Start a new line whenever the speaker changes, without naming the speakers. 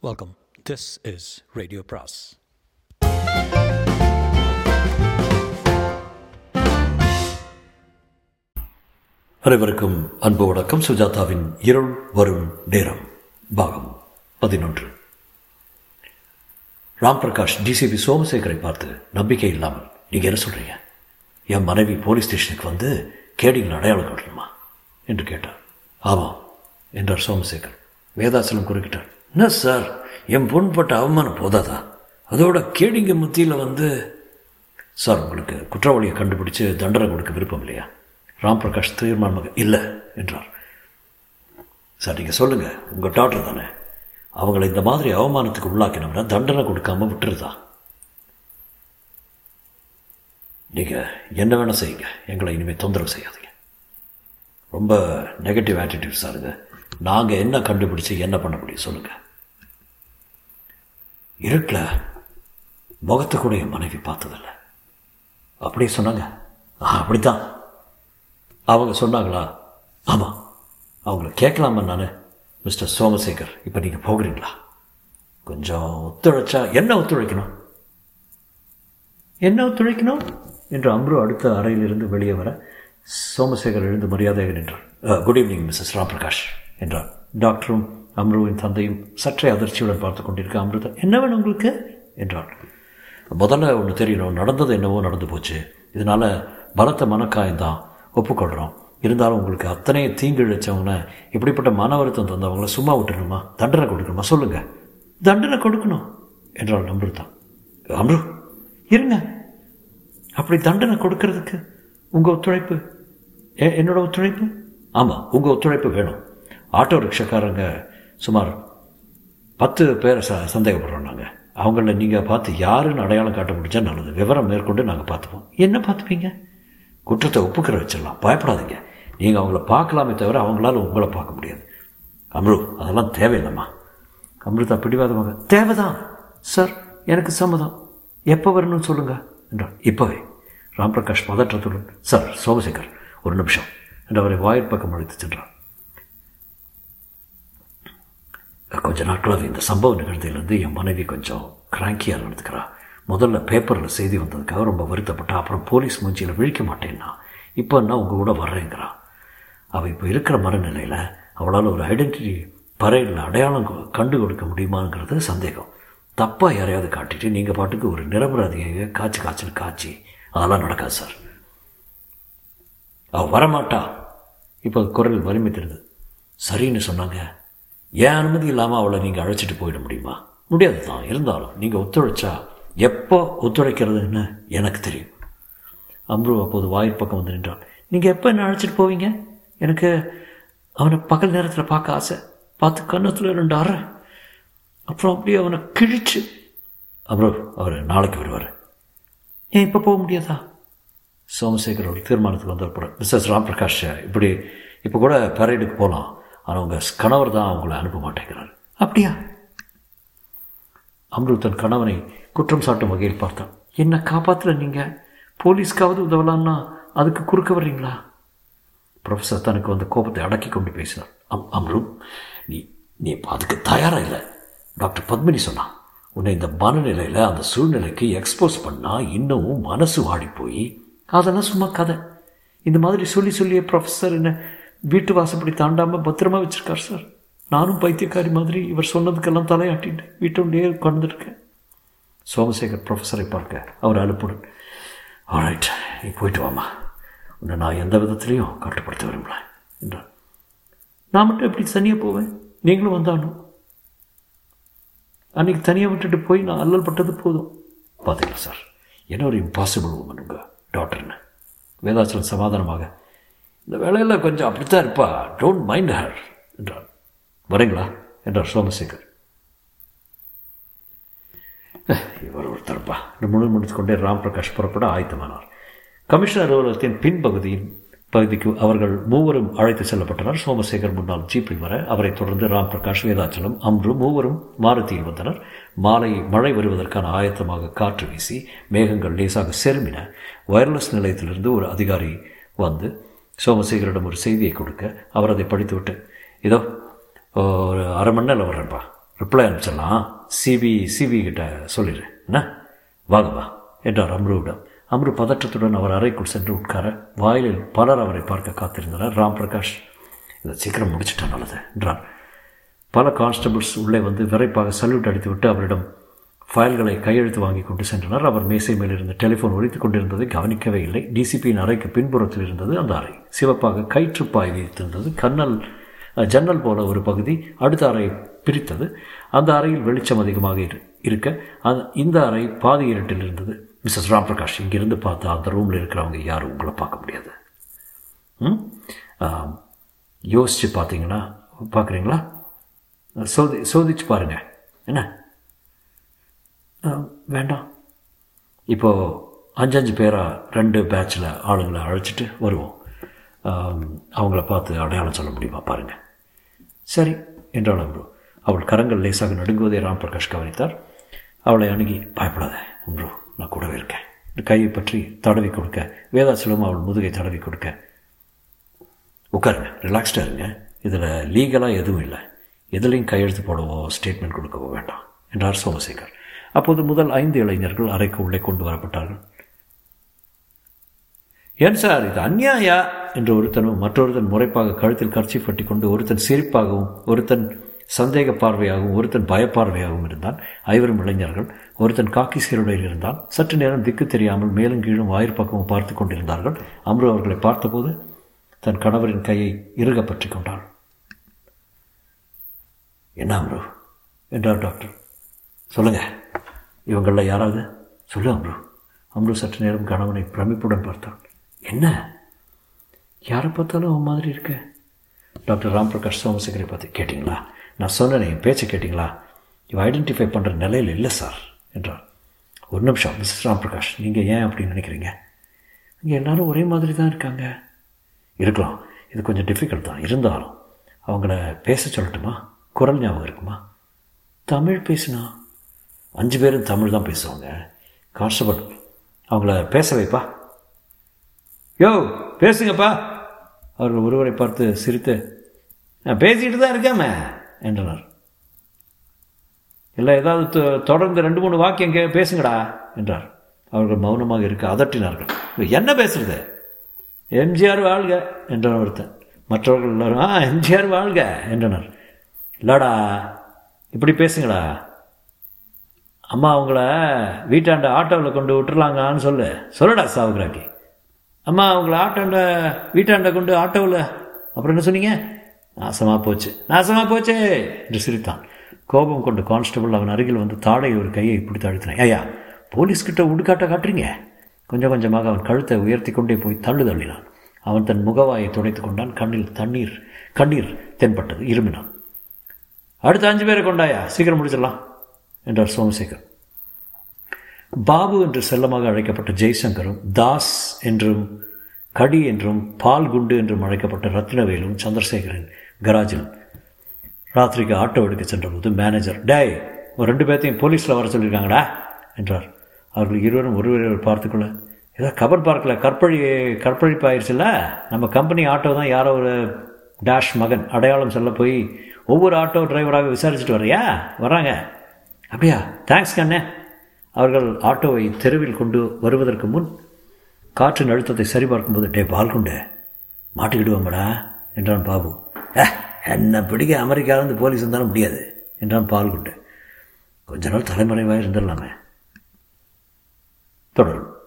Welcome this is radio Bros
அனைவருக்கும் அன்பு வணக்கம். சுஜாதாவின் இருள் வரும் நேரம் பாகம் பதினொன்று. ராம் பிரகாஷ் டிசிபி சோமசேகரை பார்த்து நம்பிக்கை இல்லாமல் நீங்க என்ன சொல்றீங்க? என் மனைவி போலீஸ் ஸ்டேஷனுக்கு வந்து கேடிகள் அடையாளம் காட்டணுமா? என்று கேட்டார். ஆமாம் என்றார் சோமசேகர். வேதாசலம் குறுக்கிட்டார். என்ன சார்? என் பொண்பட்ட அவமானம் போதாதா? அதோட கேடிங்க மத்தியில் வந்து சார் உங்களுக்கு குற்றவாளியை கண்டுபிடிச்சு தண்டனை கொடுக்க விருப்பம் இல்லையா? ராம் பிரகாஷ் தீர்மானமாக இல்லை என்றார். சார் நீங்கள் சொல்லுங்கள் உங்கள் டாக்டர் தானே. அவங்கள இந்த மாதிரி அவமானத்துக்கு உள்ளாக்கினோம்னா தண்டனை கொடுக்காம விட்டுருதா நீங்கள் என்ன வேணால் செய்யுங்க. எங்களை இனிமேல் தொந்தரவு செய்யாதீங்க. ரொம்ப நெகட்டிவ் ஆட்டிடியூட் சாருங்க. நாங்கள் என்ன கண்டுபிடிச்சு என்ன பண்ண முடியும் சொல்லுங்கள் இருட்டில் முகத்தை கூட என் மனைவி பார்த்ததில்ல. அப்படியே சொன்னாங்க. அப்படித்தான். அவங்க சொன்னாங்களா? ஆமாம் அவங்கள கேட்கலாமா நான்? மிஸ்டர் சோமசேகர் இப்போ நீங்கள் போகிறீங்களா? கொஞ்சம் ஒத்துழைச்சா என்ன ஒத்துழைக்கணும்? என்ன ஒத்துழைக்கணும்? என்று அம்ரு அடுத்த அறையிலிருந்து வெளியே வர சோமசேகர் எழுந்து மரியாதையாக நின்றார். Good evening Mrs Ram Prakash என்றார். டாக்டரும் அம்ருவின் தந்தையும் சற்றே அதிர்ச்சியுடன் பார்த்து கொண்டிருக்க அம்ருதா என்ன வேணும் உங்களுக்கு? என்றார். முதல்ல ஒன்று தெரியணும். நடந்தது என்னவோ நடந்து போச்சு. இதனால் பலத்த மனக்காயந்தான் ஒப்புக்கொள்கிறோம் இருந்தாலும் உங்களுக்கு அத்தனை தீங்கு இழைச்சவங்கள இப்படிப்பட்ட மன வருத்தம் தந்தவங்கள சும்மா விட்டுருணுமா தண்டனை கொடுக்கணுமா? சொல்லுங்கள் தண்டனை கொடுக்கணும் என்றால் அம்ருதா. அம்ரு இருங்க. அப்படி தண்டனை கொடுக்கறதுக்கு உங்கள் ஒத்துழைப்பு என்னோட ஒத்துழைப்பு? ஆமாம் உங்கள் ஒத்துழைப்பு வேணும். ஆட்டோ ரிக்ஷாக்காரங்க சுமார் பத்து பேரை ச சந்தேகப்படுறோம் நாங்கள் அவங்கள நீங்கள் பார்த்து யாருன்னு அடையாளம் காட்ட முடிஞ்சால் நல்லது. விவரம் மேற்கொண்டு நாங்கள் பார்த்துப்போம். என்ன பார்த்துப்பீங்க? குற்றத்தை ஒப்புக்கிற வச்சிடலாம். பயப்படாதீங்க. நீங்கள் அவங்கள பார்க்கலாமே தவிர அவங்களால உங்களை பார்க்க முடியாது. அம்ரு அதெல்லாம் தேவையில்லைம்மா. அம்ருதா பிடிவாதமாக தேவைதான். சார் எனக்கு சம்மதம். எப்போ வரணும்னு சொல்லுங்க. என்றார். இப்போவே. ராம்பிரகாஷ் பதற்றத்துடன் சார் சோமசேகர் ஒரு நிமிஷம். என்று அவரை வாயிற்பக்கம் அழைத்து சென்றார். கொஞ்ச நாட்களாக இந்த சம்பவம் நிகழ்ந்ததுலேருந்து என் மனைவி கொஞ்சம் கிராங்கியாக நடந்துக்கிறா. முதல்ல பேப்பரில் செய்தி வந்ததுக்காக ரொம்ப வருத்தப்பட்டா அப்புறம் போலீஸ் மூஞ்சியில் விழிக்க மாட்டேன்னா இப்போ நான் உங்கள் கூட வர்றேங்கிறா. அவள் இப்போ இருக்கிற மனநிலையில் அவளால் ஒரு ஐடென்டிட்டி பறையில் அடையாளம் கண்டு கொடுக்க முடியுமாங்கிறது சந்தேகம். தப்பாக யாரையாவது காட்டிட்டு நீங்கள் பாட்டுக்கு ஒரு நிரபராதியாக காய்ச்சி காய்ச்சல் காய்ச்சி அதெல்லாம் நடக்காது சார். அவள் வரமாட்டா. இப்போ குரல் வலிமை தெரியுது சரின்னு சொன்னாங்க. ஏன் அனுமதி இல்லாமல் அவளை நீங்கள் அழைச்சிட்டு போயிட முடியுமா? முடியாது தான். இருந்தாலும் நீங்கள் ஒத்துழைச்சா எப்போ ஒத்துழைக்கிறதுன்னு எனக்கு தெரியும். அம்ரு அப்போது வாயில் பக்கம் வந்து நின்றான். நீங்கள் எப்போ என்ன அழைச்சிட்டு போவீங்க? எனக்கு அவனை பகல் நேரத்தில் பார்க்க ஆசை. பார்த்து கன்னத்தில் ரெண்டு அறை. அப்புறம் அப்படியே அவனை கிழிச்சு. அப்புறம் அவர் நாளைக்கு வருவார். ஏன் இப்போ போக முடியாதா? சோமசேகர் ஒரு தீர்மானத்துக்கு வந்தப்பட மிஸ்ஸஸ் ராம் பிரகாஷ் இப்படி இப்போ கூட பரேடுக்கு போகலாம் ஆனால் உங்கள் கணவர் தான் அவங்கள அனுப்ப மாட்டேங்கிறார். அப்படியா? அம்ரு தன் கணவனை குற்றம் சாட்டும் வகையில் பார்த்தான். என்ன காப்பாற்றல நீங்கள் போலீஸ்க்காவது உதவலான்னா அதுக்கு குறுக்க வர்றீங்களா? ப்ரொஃபஸர் தனக்கு வந்த கோபத்தை அடக்கி கொண்டு பேசினார். அம் அம்ரு நீ நீ இப்போ அதுக்கு தயாராக இல்லை. டாக்டர் பத்மினி சொன்னான் உன்னை இந்த மனநிலையில் அந்த சூழ்நிலைக்கு எக்ஸ்போஸ் பண்ணால் இன்னமும் மனசு வாடி போய் அதெல்லாம் சும்மா கதை. இந்த மாதிரி சொல்லி சொல்லியே ப்ரொஃபஸர் என்ன வீட்டு வாசப்படி தாண்டாமல் பத்திரமா வச்சுருக்கார் சார். நானும் பைத்தியக்காரி மாதிரி இவர் சொன்னதுக்கெல்லாம் தலையாட்டிட்டு வீட்டோண்டே உட்காந்துருக்கேன் சோமசேகர் ப்ரொஃபஸரை பார்க்க அவர் அனுப்புடன். ஆல்ரைட் நீ போயிட்டு வாமா உன்னை நான் எந்த விதத்துலேயும் கட்டுப்படுத்த விரும்பல என்றார். நான் மட்டும் எப்படி தனியாக போவேன்? நீங்களும் வந்தானும் அன்றைக்கி தனியாக விட்டுட்டு போய் நான் அல்லல் பட்டது போதும். பார்த்தீங்களா சார்? என்ன ஒரு இம்பாசிபிள் உமன் உங்கள் டாக்டர்னு வேதாச்சலம் சமாதானமாக இந்த வேலையில் கொஞ்சம் அப்படித்தான் இருப்பா. டோன்ட் மைண்ட் ஹர் என்றார் வரீங்களா? என்றார் சோமசேகர். இவர் ஒருத்தர்ப்பா இந்த முழு முடித்துக்கொண்டே ராம் பிரகாஷ் புறப்பட ஆயத்தமானார். கமிஷனர் அலுவலகத்தின் பின்பகுதியின் பகுதிக்கு அவர்கள் மூவரும் அழைத்து செல்லப்பட்டனர். சோமசேகர் முன்னால் ஜீப்பில் வர அவரை தொடர்ந்து ராம் பிரகாஷ் வேதாச்சலம் அம்ரு மூவரும் மாருதியில் வந்தனர். மாலை மழை வருவதற்கான ஆயத்தமாக காற்று வீசி மேகங்கள் லேசாக செருமின. வயர்லெஸ் நிலையத்திலிருந்து ஒரு அதிகாரி வந்து சோமசேகரிடம் ஒரு செய்தியை கொடுக்க அவர் அதை படித்துவிட்டு இதோ ஒரு அரை மணி நேரம் வர்றேன்ப்பா ரிப்ளை அனுப்பிச்சிடலாம். சிபி சிபி கிட்ட சொல்லிடு. என்ன? வாங்கப்பா என்றார் அம்ருவிடம். அம்ரு பதற்றத்துடன் அவர் அறைக்குள் சென்று உட்கார வாயிலில் பலர் அவரை பார்க்க காத்திருந்தனர். ராம் பிரகாஷ் இதை சீக்கிரம் முடிச்சிட்டா நல்லது என்றார் பல கான்ஸ்டபிள்ஸ் உள்ளே வந்து விரைப்பாக சல்யூட் அடித்துவிட்டு அவரிடம் ஃபைல்களை கையெழுத்து வாங்கி கொண்டு சென்றனர். அவர் மேசை மேல் இருந்த டெலிஃபோன் ஒலித்துக் கொண்டிருந்ததை கவனிக்கவே இல்லை. டிசிபியின் அறைக்கு பின்புறத்தில் இருந்தது அந்த அறை. சிவப்பாக கயிற்றுப்பாய் வைத்திருந்தது கண்ணல் ஜன்னல் போல ஒரு பகுதி அடுத்த அறை பிரித்தது. அந்த அறையில் வெளிச்சம் அதிகமாக இரு இருக்க இந்த அறை பாதி இருட்டில் இருந்தது. மிஸ்ஸஸ் ராம்பிரகாஷ் இங்கிருந்து பார்த்தா அந்த ரூமில் இருக்கிறவங்க யாரும் உங்களை பார்க்க முடியாது. ம்? யோசித்து பார்த்தீங்கன்னா பார்க்குறீங்களா? சோதி சோதிச்சு பாருங்கள் என்ன? வேண்டாம். இப்போது அஞ்சஞ்சு பேராக ரெண்டு பேட்சில் ஆளுங்களை அழைச்சிட்டு வருவோம். அவங்கள பார்த்து அடையாளம் சொல்ல முடியுமா பாருங்கள் சரி என்றாள் அம்ரு அவள் கரங்கள் லேசாக நடுங்குவதை ராம் பிரகாஷ் கவனித்தார். அவளை அணுகி பயப்படாத அம்ரு நான் கூடவே இருக்கேன். கையை பற்றி தடவி கொடுக்க வேதாச்சலம் அவள் முதுகை தடவி கொடுக்க உட்காருங்க ரிலாக்ஸ்டாக இருங்க. இதில் லீகலாக எதுவும் இல்லை. எதுலேயும் கையெழுத்து போடவோ ஸ்டேட்மெண்ட் கொடுக்கவோ வேண்டாம் என்றார் சோமசேகர். அப்போது முதல் ஐந்து இளைஞர்கள் அறைக்கு உள்ளே கொண்டு வரப்பட்டார்கள். ஏன் சார் இது அந்நியாயா என்று ஒருத்தனும் மற்றொருத்தன் முறைப்பாக கழுத்தில் கர்ச்சி பட்டி கொண்டு ஒருத்தன் சிரிப்பாகவும் ஒருத்தன் சந்தேக பார்வையாகவும் ஒருத்தன் பயப்பார்வையாகவும் இருந்தான். ஐவரும் இளைஞர்கள். ஒருத்தன் காக்கி சீருடையில் இருந்தான். சற்று நேரம் திக்கு தெரியாமல் மேலும் கீழும் வாயிற்பக்கமும் பார்த்து கொண்டிருந்தார்கள். அம்ரு அவர்களை பார்த்தபோது தன் கணவரின் கையை இறுக பற்றி கொண்டாள். என்ன அம்ரு? என்றார் டாக்டர். சொல்லுங்க. இவங்களில் யாராவது? சொல்லு அம்ரு. அம்ரு சற்று நேரம் கணவனை பிரமிப்புடன் பார்த்தான். என்ன? யாரை பார்த்தாலும் அவன் மாதிரி இருக்க? டாக்டர் ராம் பிரகாஷ் சோமசேகரை பார்த்து கேட்டிங்களா? நான் சொன்னேன் என் பேச்சை கேட்டிங்களா? இவ ஐடென்டிஃபை பண்ணுற நிலையில் இல்லை சார் என்றார் ஒரு நிமிஷம் மிஸ்டர் ராம் பிரகாஷ் நீங்கள் ஏன் அப்படின்னு நினைக்கிறீங்க? இங்கே எல்லோரும் ஒரே மாதிரி தான் இருக்காங்க. இருக்கலாம். இது கொஞ்சம் டிஃபிகல்ட் தான். இருந்தாலும் அவங்கள பேச சொல்லட்டுமா? குரல் ஞாபகம் இருக்குமா? தமிழ் பேசினா அஞ்சு பேரும் தமிழ் தான் பேசுவாங்க. கான்ஸ்டபிள் அவங்கள பேச வைப்பா. யோ பேசுங்கப்பா. அவர்கள் ஒருவரை பார்த்து சிரித்து நான் பேசிக்கிட்டு தான் இருக்காமே என்றனர். இல்லை ஏதாவது தொடர்ந்து ரெண்டு மூணு வாக்கியம் கே பேசுங்கடா என்றார். அவர்கள் மௌனமாக இருக்க அதட்டினார்கள். என்ன பேசுறது? எம்ஜிஆர் வாழ்க என்றனர் ஒருத்தன் மற்றவர்கள் எல்லாரும் ஆ எம்ஜிஆர் வாழ்க என்றனர். இல்லடா இப்படி பேசுங்கடா. அம்மா அவங்கள வீட்டாண்ட ஆட்டோவில் கொண்டு விட்டுறலாங்கன்னு சொல்லு. சொல்லடா சாவுக்ராக்கி அம்மா அவங்கள ஆட்டோண்ட வீட்டாண்ட கொண்டு ஆட்டோவில். அப்புறம் என்ன சொன்னீங்க? நாசமாக போச்சு. நாசமாக போச்சே என்று சிரித்தான். கோபம் கொண்டு கான்ஸ்டபிள் அவன் அருகில் வந்து தாடை ஒரு கையை இப்படி தடுத்தினான் ஐயா போலீஸ்கிட்ட உடுக்காட்ட காட்டுறீங்க? கொஞ்சம் கொஞ்சமாக அவன் கழுத்தை உயர்த்தி கொண்டே போய் தள்ளு தள்ளினான். அவன் தன் முகவாயை துடைத்து கொண்டான். கண்ணில் தண்ணீர் கண்ணீர் தென்பட்டது இருமினான் அடுத்த அஞ்சு பேரை கொண்டாயா? சீக்கிரம் முடிச்சிடலாம். என்றார் சோமசேகர். பாபு என்று செல்லமாக அழைக்கப்பட்ட ஜெய்சங்கரும் தாஸ் என்றும் கடி என்றும் பால் குண்டு என்றும் அழைக்கப்பட்ட ரத்னவேலும் சந்திரசேகரின் கராஜில் ராத்திரிக்கு ஆட்டோ எடுக்க சென்றபோது மேனேஜர் டேய் ஒரு ரெண்டு பேர்த்தையும் போலீஸில் வர சொல்லியிருக்காங்கடா என்றார். அவர்கள் இருவரும் ஒருவரை பார்த்துக்கொள்ள ஏதோ கபர் பார்க்கில் கற்பழி கற்பழிப்பு ஆயிடுச்சுல்ல நம்ம கம்பெனி ஆட்டோ தான் யாரோ ஒரு டேஷ் மகன் அடையாளம் சொல்ல போய் ஒவ்வொரு ஆட்டோ டிரைவராக விசாரிச்சுட்டு வரையா வராங்க அப்படியா? தேங்க்ஸ் கண்ணே. அவர்கள் ஆட்டோவை தெருவில் கொண்டு வருவதற்கு முன் காற்றின் அழுத்தத்தை சரிபார்க்கும்போது டே பால்குண்டு மாட்டிக்கிடுவோம்டா என்றான் பாபு. ஏ என்னை பிடிக்க அமெரிக்காவிலேருந்து போலீஸ் இருந்தாலும் முடியாது என்றான் பால்குண்டு கொஞ்ச நாள் தலைமறைவாக இருந்துடலாமே. தொடரும்.